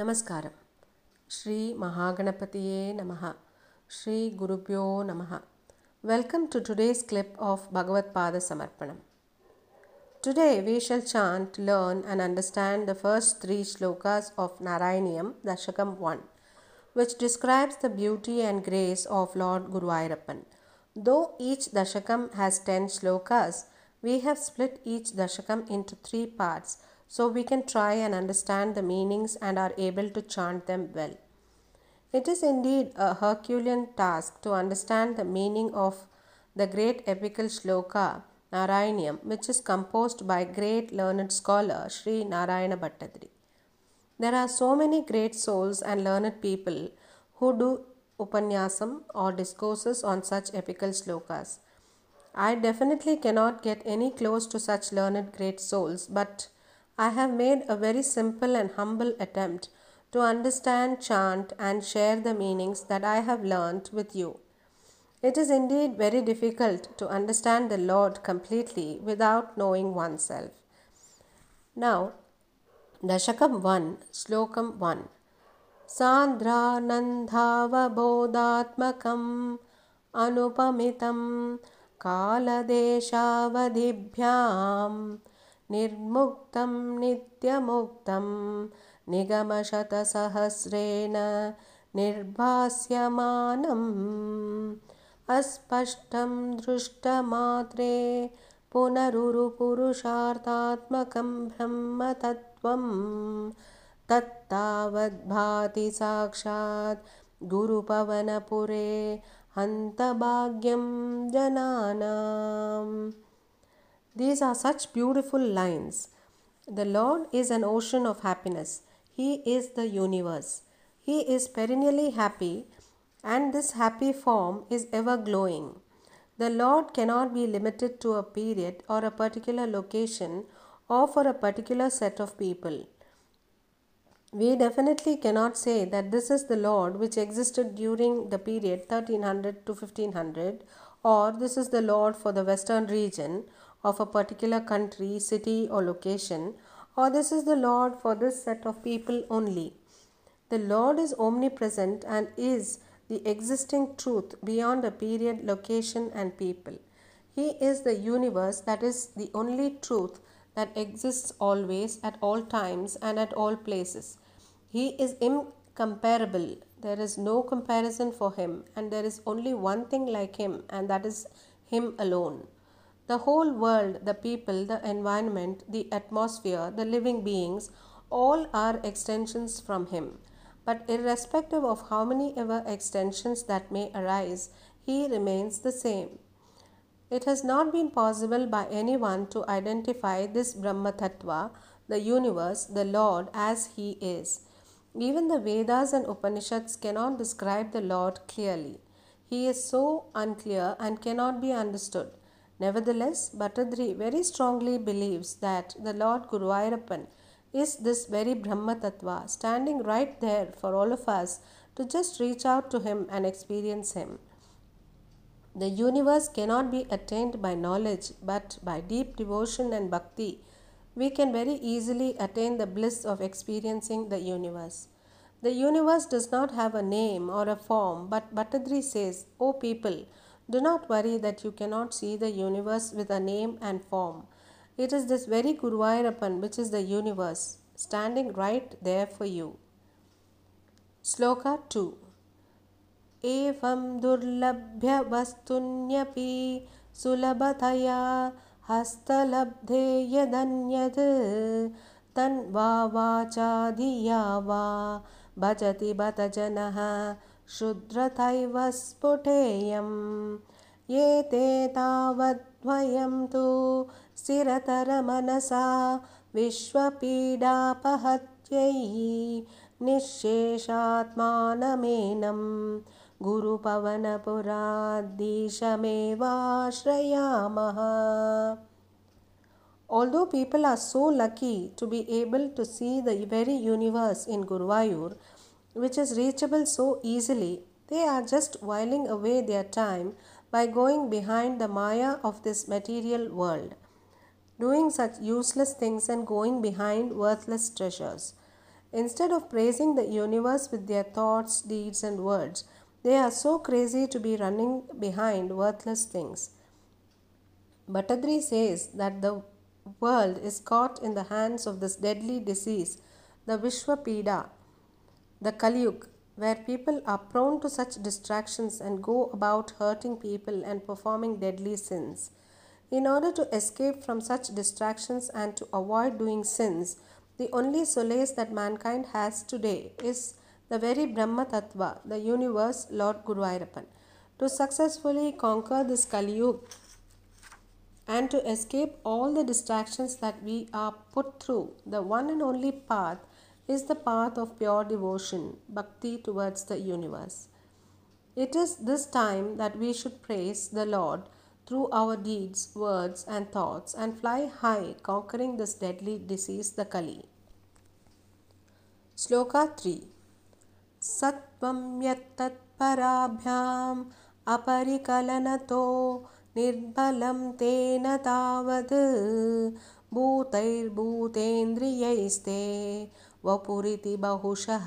நமஸ்காரம் ஸ்ரீ மகாகணபதியே நம ஸ்ரீ குருப்பியோ நம welcome to today's clip of Bhagavat Pada Samarpanam today we shall chant learn and understand the first three slokas of Narayaniyam Dasakam one, which describes the beauty and grace of lord guruvayurappan though each dashakam has 10 slokas, we have split each dashakam into three parts so we can try and understand the meanings and are able to chant them well. It is indeed a Herculean task to understand the meaning of the great epical shloka Narayaniam, which is composed by great learned scholar Sri Narayana Bhattadri. There are so many great souls and learned people who do upanyasam or discourses on such epical shlokas. I definitely cannot get any close to such learned great souls, but I have made a very simple and humble attempt to understand, chant, and share the meanings that I have learnt with you. It is indeed very difficult to understand the Lord completely without knowing oneself. Now, Dashakam 1, Slokam 1. सान्द्रानन्दावबोधात्मकम् अनुपमितं कालदेशावधिभ्यां निर्मुक्तं नित्यमुक्तं निगमशतसहस्रेण निर्भास्यमानम् अस्पष्टं दृष्टमात्रे पुनरुरुपुरुषार्थात्मकं ब्रह्मतत्त्वं तत्तावद्भाति साक्षात् गुरुपवनपुरे हन्तभाग्यं जनानाम् These are such beautiful lines. The Lord is an ocean of happiness. He is the universe. He is perennially happy, and this happy form is ever glowing. The Lord cannot be limited to a period or a particular location or for a particular set of people. We definitely cannot say that this is the Lord which existed during the period 1300 to 1500 or this is the Lord for the western region of a particular country, city, or location, or this is the Lord for this set of people only. The Lord is omnipresent and is the existing truth beyond a period, location, and people. He is the universe that is the only truth that exists always, at all times, and at all places. He is incomparable. There is no comparison for him, and there is only one thing like him, and that is him alone. The whole world, the people, the environment, the atmosphere, the living beings, all are extensions from Him. But irrespective of how many ever extensions that may arise, He remains the same. It has not been possible by anyone to identify this Brahma Tattva, the universe, the Lord, as He is. Even the Vedas and Upanishads cannot describe the Lord clearly. He is so unclear and cannot be understood. Nevertheless, Bhattadri very strongly believes that the Lord Guruvayurappan is this very Brahma Tattva standing right there for all of us to just reach out to Him and experience Him. The universe cannot be attained by knowledge, but by deep devotion and bhakti, we can very easily attain the bliss of experiencing the universe. The universe does not have a name or a form, but Bhattadri says, O people, do not worry that you cannot see the universe with a name and form. It is this very Guruvayurappan which is the universe, standing right there for you. Sloka 2 एवं दुर्लभ्य वस्तुन्यपि सुलभतया हस्तलब्धे यदन्यत् तन्वा वाचा धिया वा भजति बत जनः शुद्रतैव स्फुटेयम्। ये ते तावद्वयं तु स्थिरतरमनसा विश्वपीडापहत्यै निःशेषात्मानमेनं गुरुपवनपुराधीशमेवाश्रयामः Although people are so lucky to be able to see the very universe in Guruvayur, which is reachable so easily, they are just whiling away their time by going behind the Maya of this material world, doing such useless things and going behind worthless treasures. Instead of praising the universe with their thoughts, deeds, and words, they are so crazy to be running behind worthless things. Bhattadri says that the world is caught in the hands of this deadly disease, the Vishwapida, the Kaliyug, where people are prone to such distractions and go about hurting people and performing deadly sins. In order to escape from such distractions and to avoid doing sins, the only solace that mankind has today is the very Brahma Tattva, the universe, Lord Guru Ayappan. To successfully conquer this Kaliyug and to escape all the distractions that we are put through, the one and only path is the path of pure devotion, bhakti towards the universe. It is this time that we should praise the Lord through our deeds, words, and thoughts and fly high, conquering this deadly disease, the Kali. Sloka 3 सत्वं यत्तत्पराभ्याम् अपरिकलनतो निर्बलं तेन तावद् भूतैर्भूतेन्द्रियैस्ते वपुरिति बहुशः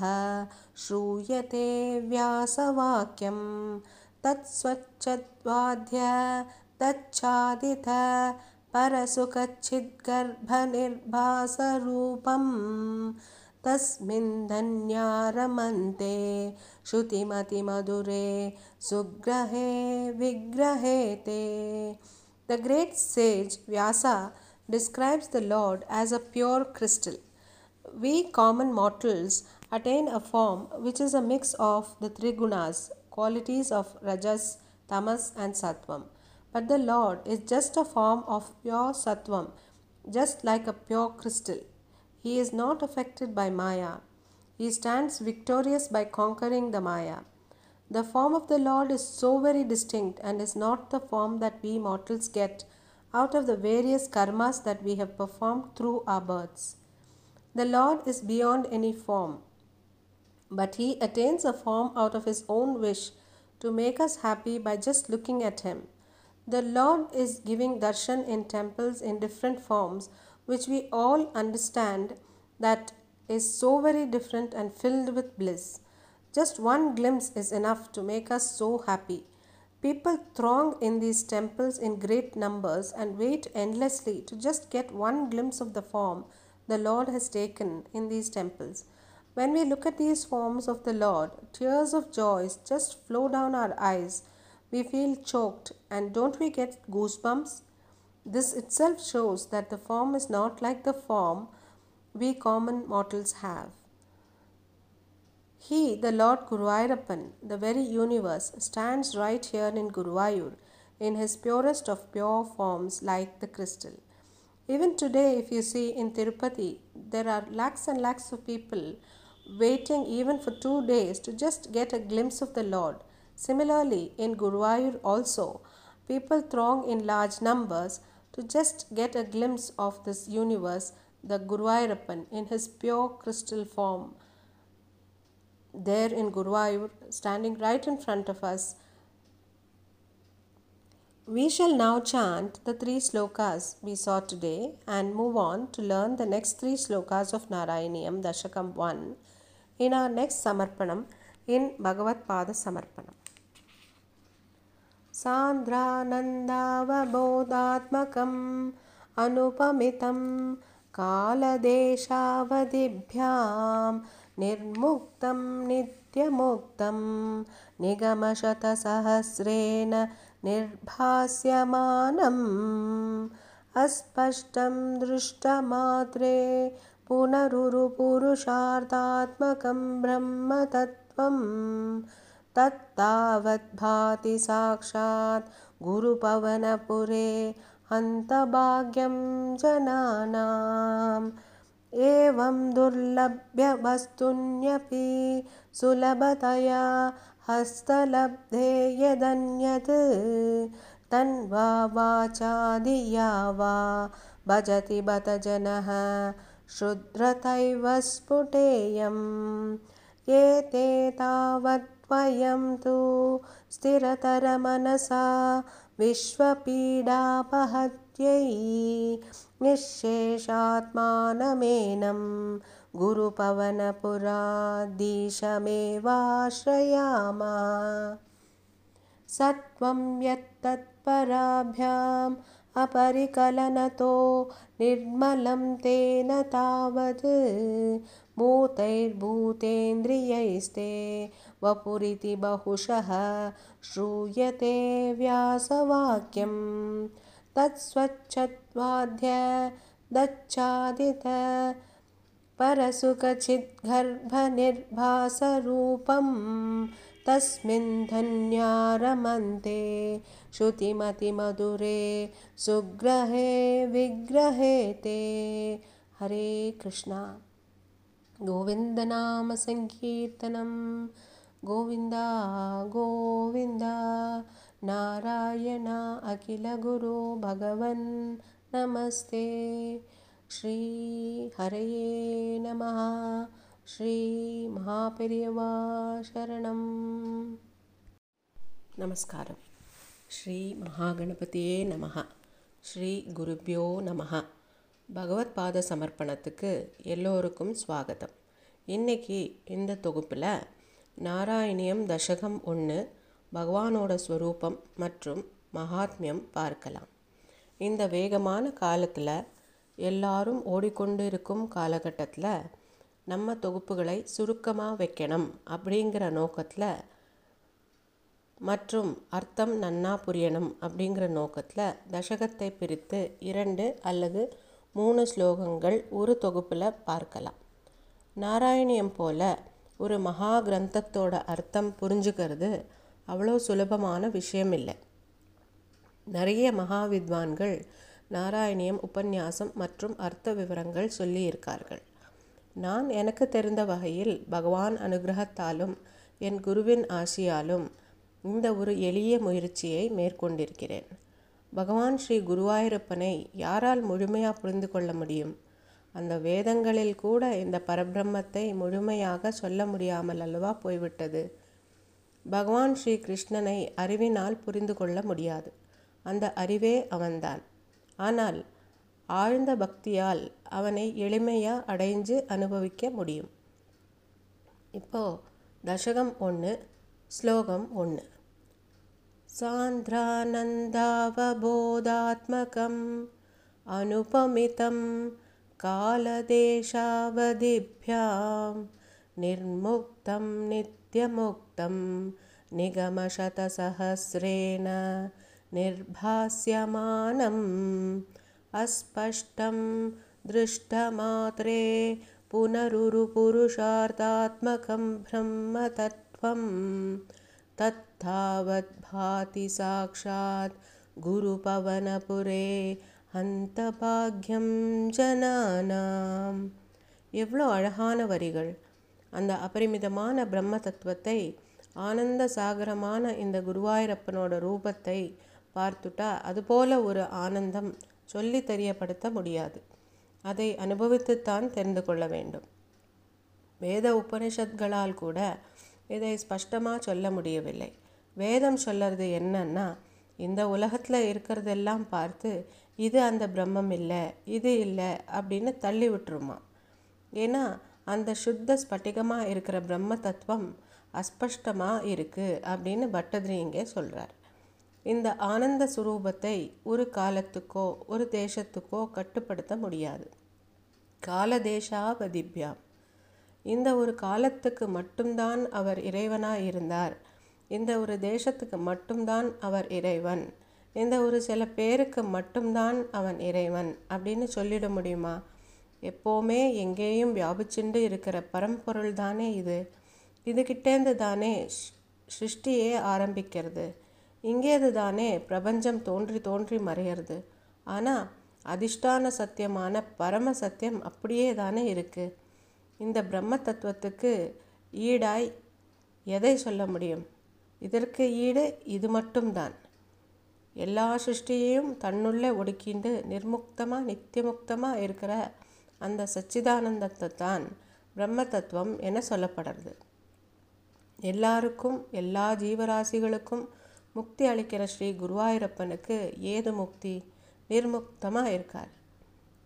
श्रूयते व्यासवाक्यं। तत्स्वच्छद्वाद्य तच्चादित परसुखच्छिद्गर्भनिर्भासरूपम्। तस्मिन् धन्यारमन्ते श्रुतिमतिमधुरे सुग्रहे विग्रहे ते The great sage Vyasa describes the Lord as a pure crystal. We common mortals attain a form which is a mix of the three gunas, qualities of Rajas, Tamas, and Sattvam. But the Lord is just a form of pure Sattvam, just like a pure crystal. He is not affected by Maya. He stands victorious by conquering the Maya. The form of the Lord is so very distinct and is not the form that we mortals get out of the various karmas that we have performed through our births. The Lord is beyond any form, but He attains a form out of His own wish to make us happy by just looking at Him. The Lord is giving darshan in temples in different forms, which we all understand that is so very different and filled with bliss. Just one glimpse is enough to make us so happy. People throng in these temples in great numbers and wait endlessly to just get one glimpse of the form the Lord has taken in these temples. When we look at these forms of the Lord, tears of joy just flow down our eyes. We feel choked, and don't we get goosebumps? This itself shows that the form is not like the form we common mortals have. He, the Lord Guruvayurappan, the very universe, stands right here in Guruvayur in his purest of pure forms like the crystal. Even today, if you see in Tirupati, there are lakhs and lakhs of people waiting even for two days to just get a glimpse of the Lord. Similarly, in Guruvayur also, people throng in large numbers to just get a glimpse of this universe, the Guruvayurappan, in his pure crystal form. There in Guruvayur, standing right in front of us, we shall now chant the three slokas we saw today and move on to learn the next three slokas of Narayaniyam Dashakam 1 in our next Samarpanam in Bhagavad Pada Samarpanam. सान्द्रानन्दावबोधात्मकम् अनुपमितं कालदेशावधिभ्यां निर्मुक्तं नित्यमुक्तं निगमशतसहस्रेण निर्भास्यमानम्। अस्पष्टं दृष्टमात्रे पुनरुरुपुरुषार्थात्मकं ब्रह्मतत्त्वं तत्तावद्भाति साक्षात् गुरुपवनपुरे हन्तभाग्यं जनानाम्। एवं दुर्लभ्यवस्तुन्यपि सुलभतया हस्तलब्धे यदन्यत्। तन्वा वाचादिया वा भजति बत जनः। शुद्रतैव स्फुटेयम्। एते तावद्वयं तु स्थिरतरमनसा विश्वपीडापहत्यै। निःशेषात्मानमेनं गुरुपवनपुराधीशमेवाश्रयामा। सत्त्वं यत्तत्पराभ्याम् अपरिकलनतो निर्मलं तेन तावत्। भूतैर्भूतेन्द्रियैस्ते वपुरिति बहुशः श्रूयते व्यासवाक्यं तत्स्वच्छत्वाद्य दच्चादित परसुखचिद्गर्भनिर्भासरूपं तस्मिन् धन्या रमन्ते श्रुतिमतिमधुरे सुग्रहे विग्रहे ते हरे कृष्णा। गोविन्दनामसङ्कीर्तनं गोविन्दा गोविन्द नारायण अखिलगुरो भगवन् नमस्ते ஸ்ரீஹரையே நம ஸ்ரீ மகாபெரியவா சரணம். நமஸ்காரம். ஸ்ரீ மகாகணபதியே நம ஸ்ரீ குருபியோ நம பகவத் பாத சமர்ப்பணத்துக்கு எல்லோருக்கும் ஸ்வாகதம் இன்றைக்கி இந்த தொகுப்பில் நாராயணியம் தசகம் ஒன்று பகவானோட ஸ்வரூபம் மற்றும் மகாத்மியம் பார்க்கலாம். இந்த வேகமான காலத்தில் எல்லாரும் ஓடிக்கொண்டு இருக்கும் காலகட்டத்தில் நம்ம தொகுப்புகளை சுருக்கமாக வைக்கணும் அப்படிங்கிற நோக்கத்தில் மற்றும் அர்த்தம் நன்னா புரியணும் அப்படிங்கிற நோக்கத்தில் தசகத்தை பிரித்து இரண்டு அல்லது மூணு ஸ்லோகங்கள் ஒரு தொகுப்பில் பார்க்கலாம். நாராயணியம் போல ஒரு மகா கிரந்தத்தோட அர்த்தம் புரிஞ்சுக்கிறது அவ்வளோ சுலபமான விஷயம் இல்லை நிறைய மகா வித்வான்கள் நாராயணியம் உபன்யாசம் மற்றும் அர்த்த விவரங்கள் சொல்லியிருக்கார்கள். நான் எனக்கு தெரிந்த வகையில் பகவான் அனுகிரகத்தாலும் என் குருவின் ஆசியாலும் இந்த ஒரு எளிய முயற்சியை மேற்கொண்டிருக்கிறேன். பகவான் ஸ்ரீ குருவாயூரப்பனை யாரால் முழுமையாக புரிந்து கொள்ள முடியும்? அந்த வேதங்களில் கூட இந்த பரபிரம்மத்தை முழுமையாக சொல்ல முடியாமல் அல்லவா போய்விட்டது? பகவான் ஸ்ரீ கிருஷ்ணனை அறிவினால் புரிந்து கொள்ள முடியாது. அந்த அறிவே அவன்தான். ஆனால் ஆழ்ந்த பக்தியால் அவனை எளிமையாக அடைஞ்சு அனுபவிக்க முடியும். இப்போது தசகம் ஒன்று ஸ்லோகம் ஒன்று சாந்திரானந்தாவபோதாத்மகம் அனுபமிதம் காலதேஷாவதிபியாம் निर्मुक्तं नित्यमुक्तं निगमशतसहस्रेण निर्भास्यमानम् अस्पष्टं दृष्टमात्रे पुनरुरुपुरुषार्थात्मकं ब्रह्मतत्त्वं तत्तावद्भाति साक्षात् गुरुपवनपुरे அந்தபாகியம் ஜனானாம் எவ்வளோ அழகான வரிகள் அந்த அபரிமிதமான பிரம்ம தத்துவத்தை ஆனந்த சாகரமான இந்த குருவாயூரப்பனோட ரூபத்தை பார்த்துட்டா அதுபோல ஒரு ஆனந்தம் சொல்லி தெரியப்படுத்த முடியாது. அதை அனுபவித்துத்தான் தெரிந்து கொள்ள வேண்டும். வேத உபனிஷத்களால் கூட இதை ஸ்பஷ்டமாக சொல்ல முடியவில்லை. வேதம் சொல்கிறது என்னன்னா இந்த உலகத்தில் இருக்கிறதெல்லாம் பார்த்து இது அந்த பிரம்மம் இல்லை இது இல்லை அப்படின்னு தள்ளி விட்டுருமா? ஏன்னா அந்த சுத்த ஸ்பட்டிகமாக இருக்கிற பிரம்ம தத்துவம் அஸ்பஷ்டமாக இருக்குது அப்படின்னு பட்டதிரி இங்கே சொல்கிறார் இந்த ஆனந்த சுரூபத்தை ஒரு காலத்துக்கோ ஒரு தேசத்துக்கோ கட்டுப்படுத்த முடியாது. கால தேசாபதிப்யாம் இந்த ஒரு காலத்துக்கு மட்டும்தான் அவர் இறைவனாக இருந்தார். இந்த ஒரு தேசத்துக்கு மட்டும்தான் அவர் இறைவன். இந்த ஒரு சில பேருக்கு மட்டும்தான் அவன் இறைவன் அப்படின்னு சொல்லிட முடியுமா? எப்போவுமே எங்கேயும் வியாபிச்சுண்டு இருக்கிற பரம்பொருள் தானே இது. இதுகிட்டேந்து தானே சிருஷ்டியே ஆரம்பிக்கிறது. இங்கேது தானே பிரபஞ்சம் தோன்றி தோன்றி மறையிறது. ஆனால் அதிஷ்டான சத்தியமான பரம சத்தியம் அப்படியே தானே இருக்குது இந்த பிரம்ம தத்துவத்துக்கு ஈடாய் எதை சொல்ல முடியும்? இதற்கு ஈடு இது மட்டும்தான். எல்லா சிருஷ்டியையும் தன்னுள்ளே ஒடுக்கிண்டு நிர்முக்தமாக நித்தியமுக்தமாக இருக்கிற அந்த சச்சிதானந்தத்தை தான் பிரம்ம தத்துவம் என சொல்லப்படுறது. எல்லாருக்கும் எல்லா ஜீவராசிகளுக்கும் முக்தி அளிக்கிற ஸ்ரீ குருவாயூரப்பனுக்கு ஏது முக்தி? நிர்முக்தமாக இருக்கார்.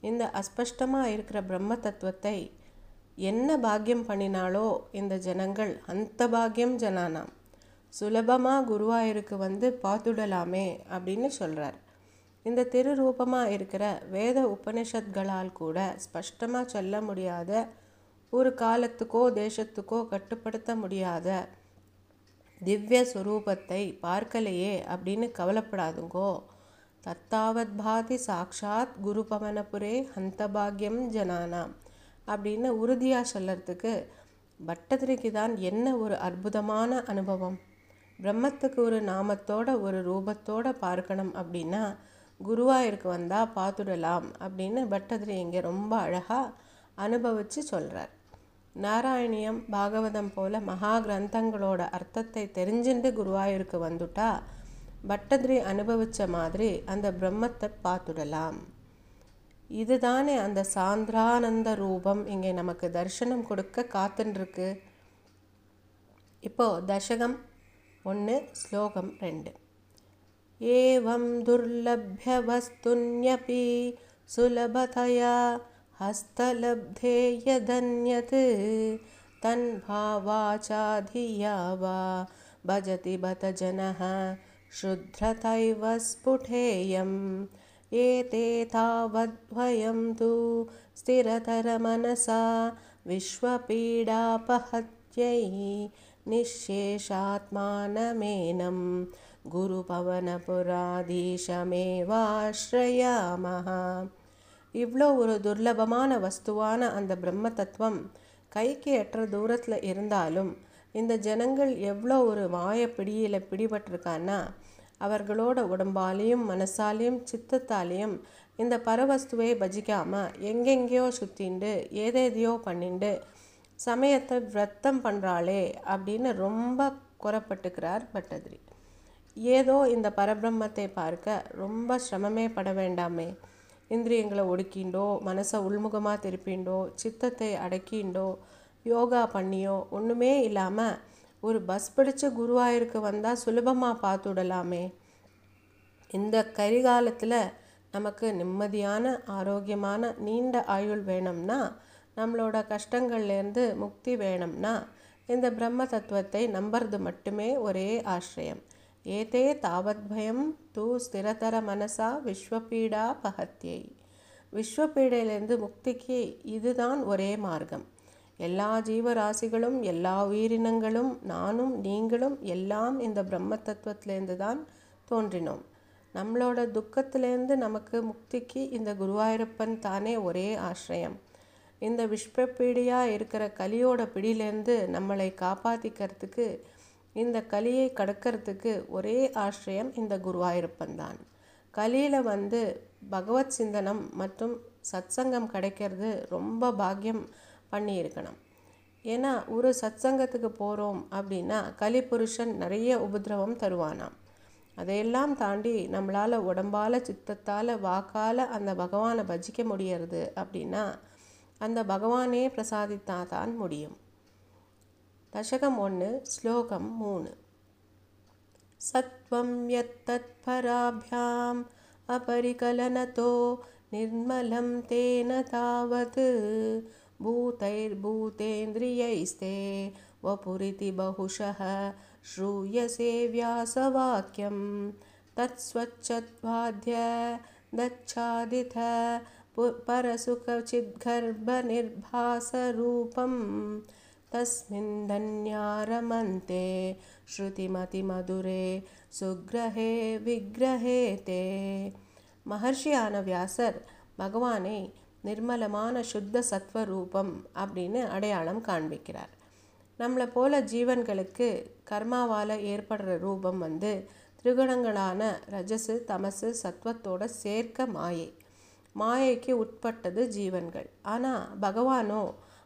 இந்த அஸ்பஷ்டமாக இருக்கிற பிரம்ம தத்துவத்தை என்ன பாக்கியம் பண்ணினாலோ இந்த ஜனங்கள் அந்த பாக்கியம் ஜனானாம். சுலபமாக குருவாயூருக்கு வந்து பார்த்துடலாமே அப்படின்னு சொல்கிறார் இந்த திருரூபமாக இருக்கிற வேத உபனிஷத்களால் கூட ஸ்பஷ்டமாக சொல்ல முடியாத ஒரு காலத்துக்கோ தேசத்துக்கோ கட்டுப்படுத்த முடியாத திவ்ய ஸ்வரூபத்தை பார்க்கலையே அப்படின்னு கவலைப்படாதுங்கோ. தத்தாவத் பாதி சாக்ஷாத் குரு பவனபுரே ஹந்த பாக்யம் ஜனானாம் அப்படின்னு உறுதியாக சொல்கிறதுக்கு பட்டதிரிக்கு தான் என்ன ஒரு அற்புதமான அனுபவம்? பிரம்மத்துக்கு ஒரு நாமத்தோட ஒரு ரூபத்தோட பார்க்கணும் அப்படின்னா குருவாயிருக்கு வந்தால் பார்த்துடலாம் அப்படின்னு பட்டதிரி இங்கே ரொம்ப அழகாக அனுபவித்து சொல்கிறார் நாராயணியம் பாகவதம் போல மகா கிரந்தங்களோட அர்த்தத்தை தெரிஞ்சுட்டு குருவாயூருக்கு வந்துட்டா பட்டதிரி அனுபவித்த மாதிரி அந்த பிரம்மத்தை பார்த்துடலாம். இதுதானே அந்த சாந்திரானந்த ரூபம் இங்கே நமக்கு தரிசனம் கொடுக்க காத்துருக்கு இப்போ தசகம் ஒன்று ஸ்லோகம் ரெண்டு. ஏவம் துர்லபிய வஸ்துன்யபி சுலபதயா हस्तलब्धे यदन्यत् तन्भावाचा धिया वा भजति बत जनः शुद्रतैव स्फुटेयम्। एते तावद्वयं तु स्थिरतरमनसा विश्वपीडापहत्यै निःशेषात्मानमेनं गुरुपवनपुराधीशमेवाश्रयामः இவ்வளோ ஒரு துர்லபமான வஸ்துவான அந்த பிரம்ம தத்துவம் கைக்கு எட்டுற தூரத்தில் இருந்தாலும் இந்த ஜனங்கள் எவ்வளோ ஒரு மாய பிடியில் பிடிபட்டிருக்கான்னா அவர்களோட உடம்பாலேயும் மனசாலேயும் சித்தத்தாலேயும் இந்த பரவஸ்துவை பஜிக்காமல் எங்கெங்கேயோ சுற்றிண்டு ஏதேதையோ பண்ணிண்டு சமயத்தை விரத்தம் பண்ணுறாளே அப்படின்னு ரொம்ப குறப்பட்டுக்கிறார் பட்டதிரி. ஏதோ இந்த பரபிரம்மத்தை பார்க்க ரொம்ப சிரமமே பட வேண்டாமே இந்திரியங்களை ஒடுக்கிண்டோ மனசை உள்முகமாக திருப்பிண்டோ சித்தத்தை அடக்கிண்டோ யோகா பண்ணியோ ஒன்றுமே இல்லாமல் ஒரு பஸ் பிடிச்ச குருவாயூருக்கு வந்தால் சுலபமாக பார்த்துடலாமே. இந்த கரிகாலத்தில் நமக்கு நிம்மதியான ஆரோக்கியமான நீண்ட ஆயுள் வேணும்னா நம்மளோட கஷ்டங்கள்லேருந்து முக்தி வேணும்னா இந்த பிரம்ம தத்துவத்தை நம்புறது மட்டுமே ஒரே ஆசிரியம். ஏதே தாவத்பயம் தூ ஸ்திரதர மனசா விஸ்வபீடா பகத்தியை விஸ்வபீடையிலிருந்து முக்திக்கு இதுதான் ஒரே மார்க்கம் எல்லா ஜீவராசிகளும் எல்லா உயிரினங்களும் நானும் நீங்களும் எல்லாம் இந்த பிரம்ம தத்துவத்திலேருந்து தான் தோன்றினோம். நம்மளோட துக்கத்திலேருந்து நமக்கு முக்திக்கு இந்த குருவாயூரப்பன் தானே ஒரே ஆசிரியம். இந்த விஸ்வபீடியாக இருக்கிற கலியோட பிடியிலேருந்து நம்மளை காப்பாற்றிக்கிறதுக்கு இந்த கலியை கடக்கிறதுக்கு ஒரே ஆசிரியம் இந்த குருவாயூரப்பன் தான் கலியில் வந்து பகவத் சிந்தனம் மற்றும் சத்சங்கம் கிடைக்கிறது ரொம்ப பாக்கியம் பண்ணியிருக்கணும். ஏன்னா ஒரு சத்சங்கத்துக்கு போகிறோம் அப்படின்னா கலி புருஷன் நிறைய உபதிரவம் தருவானாம். அதையெல்லாம் தாண்டி நம்மளால் உடம்பால் சித்தத்தால் வாக்கால் அந்த பகவானை பஜிக்க முடியறது அப்படின்னா அந்த பகவானே பிரசாதித்தா தான் முடியும். दशकम् उन् श्लोकं मून्। सत्त्वं यत्तत्पराभ्याम् अपरिकलनतो निर्मलं तेन तावत्। भूतैर्भूतेन्द्रियैस्ते वपुरिति बहुशः श्रूयसे व्यासवाक्यं। स्वच्छद्वाद्य दच्छादिथ पु परसुखचिद्गर्भनिर्भासरूपम्। तस्मिन् धन्यारमन्ते श्रुतिमतिमधुरे சுக்ரஹே விக்ரஹே தே மகர்ஷியான வியாசர் பகவானை நிர்மலமான சுத்த சத்வ ரூபம் அப்படின்னு அடையாளம் காண்பிக்கிறார் நம்மளை போல ஜீவன்களுக்கு கர்மாவால் ஏற்படுற ரூபம் வந்து திரிகுணங்களான ரஜசு தமசு சத்வத்தோட சேர்க்க மாயை மாயைக்கு உட்பட்டது ஜீவன்கள் ஆனால் பகவானோ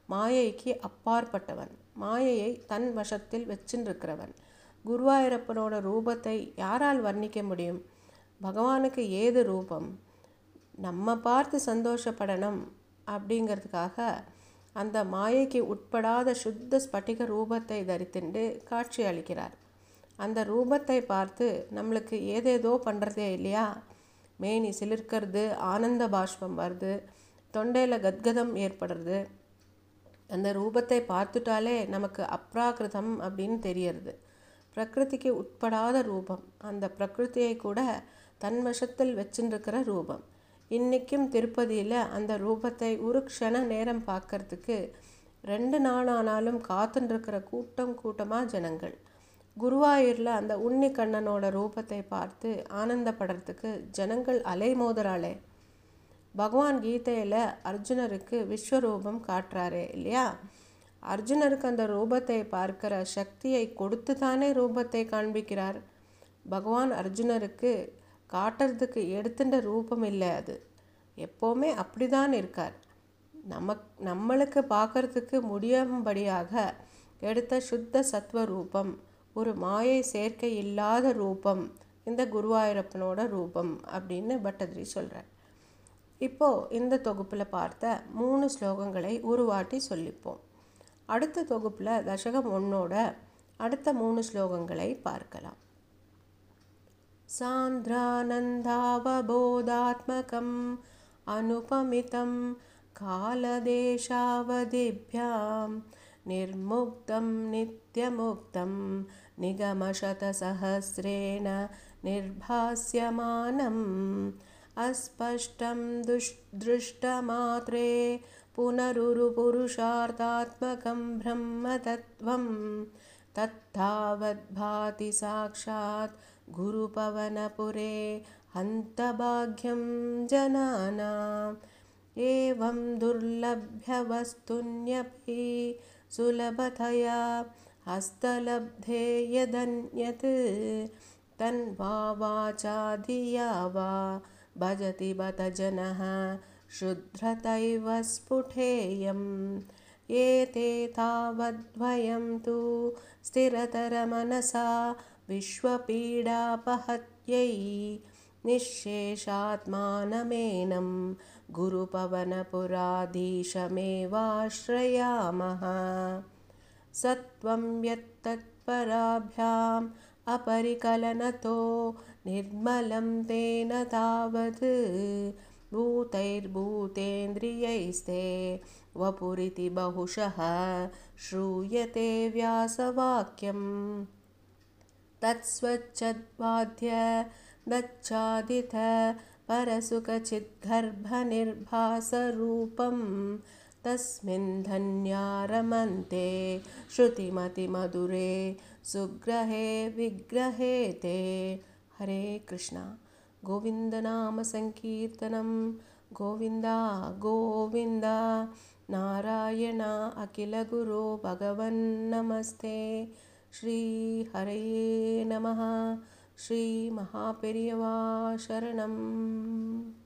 மாயைக்கு அப்பாற்பட்டவன். மாயையை தன் வசத்தில் வச்சுருக்கிறவன் குருவாயூரப்பனோட ரூபத்தை யாரால் வர்ணிக்க முடியும்? பகவானுக்கு ஏது ரூபம்? நம்ம பார்த்து சந்தோஷப்படணும் அப்படிங்கிறதுக்காக அந்த மாயைக்கு உட்படாத சுத்த ஸ்பட்டிக ரூபத்தை தரித்துண்டு காட்சி அளிக்கிறார். அந்த ரூபத்தை பார்த்து நம்மளுக்கு ஏதேதோ பண்ணுறதே இல்லையா? மேனி சிலிர்க்கிறது ஆனந்த பாஷ்பம் வருது தொண்டையில் கத்கதம் ஏற்படுறது அந்த ரூபத்தை பார்த்துட்டாலே நமக்கு அப்ராகிருதம் அப்படின்னு தெரியறது. பிரகிருதிக்கு உட்படாத ரூபம். அந்த பிரகிருதியை கூட தன்வசத்தில் வச்சுருக்கிற ரூபம். இன்றைக்கும் திருப்பதியில் அந்த ரூபத்தை ஒரு க்ஷண நேரம் பார்க்கறதுக்கு ரெண்டு நாள் ஆனாலும் காத்துருக்கிற கூட்டம் கூட்டமாக ஜனங்கள். குருவாயூரில் அந்த உன்னிக்கண்ணனோட ரூபத்தை பார்த்து ஆனந்தப்படுறதுக்கு ஜனங்கள் அலைமோதுறாளே. பகவான் கீதையில் அர்ஜுனருக்கு விஸ்வரூபம் காட்டுறாரு இல்லையா? அர்ஜுனருக்கு அந்த ரூபத்தை பார்க்கிற சக்தியை கொடுத்து தானே ரூபத்தை காண்பிக்கிறார். பகவான் அர்ஜுனருக்கு காட்டுறதுக்கு எடுத்துட்ட ரூபம் இல்லை அது. எப்போவுமே அப்படிதான் இருக்கார். நமக் நம்மளுக்கு பார்க்கறதுக்கு முடியும்படியாக எடுத்த சுத்த சத்வ ரூபம் ஒரு மாயை சேர்க்கை இல்லாத ரூபம் இந்த குருவாயூரப்பனோட ரூபம் அப்படின்னு பட்டதிரி சொல்கிறார் இப்போ இந்த தொகுப்பில் பார்த்த மூணு ஸ்லோகங்களை உருவாட்டி சொல்லிப்போம். அடுத்த தொகுப்பில் தசகம் ஒன்னோட அடுத்த மூணு ஸ்லோகங்களை பார்க்கலாம். சாந்திரானந்தாவபோதாத்மகம் அனுபமிதம் காலதேஷாவதிபியாம் निर्मुक्तं नित्यमुक्तं निगमशतसहस्रेण நிர்பாசியமானம் अस्पष्टं दुष् दृष्टमात्रे पुनरुरुपुरुषार्थात्मकं ब्रह्मतत्त्वं तत्तावद्भाति साक्षात् गुरुपवनपुरे हन्तभाग्यं जनानाम्। एवं दुर्लभ्यवस्तुन्यपि सुलभतया हस्तलब्धे यदन्यत्। तन्वा वाचा धिया वा भजति बत जनः शुद्रतैव स्फुटेयम्। एते तावद्वयं तु स्थिरतरमनसा विश्वपीडापहत्यै। निःशेषात्मानमेनं गुरुपवनपुराधीशमेवाश्रयामः। सत्वं यत्तत्पराभ्याम् अपरिकलनतो निर्मलं तेन तावत्। भूतैर्भूतेन्द्रियैस्ते वपुरिति बहुशः श्रूयते व्यासवाक्यम्। तत्स्वच्छद्वाद्य दच्चादिथ परसुखचिद्गर्भनिर्भासरूपं तस्मिन् धन्या रमन्ते श्रुतिमतिमधुरे सुग्रहे विग्रहे ते हरे कृष्ण। गोविन्दनामसङ्कीर्तनं गोविन्दा गोविन्द। नारायण अखिलगुरो भगवन्नमस्ते श्रीहरये नमः। श्रीमहापेरियवा शरणम्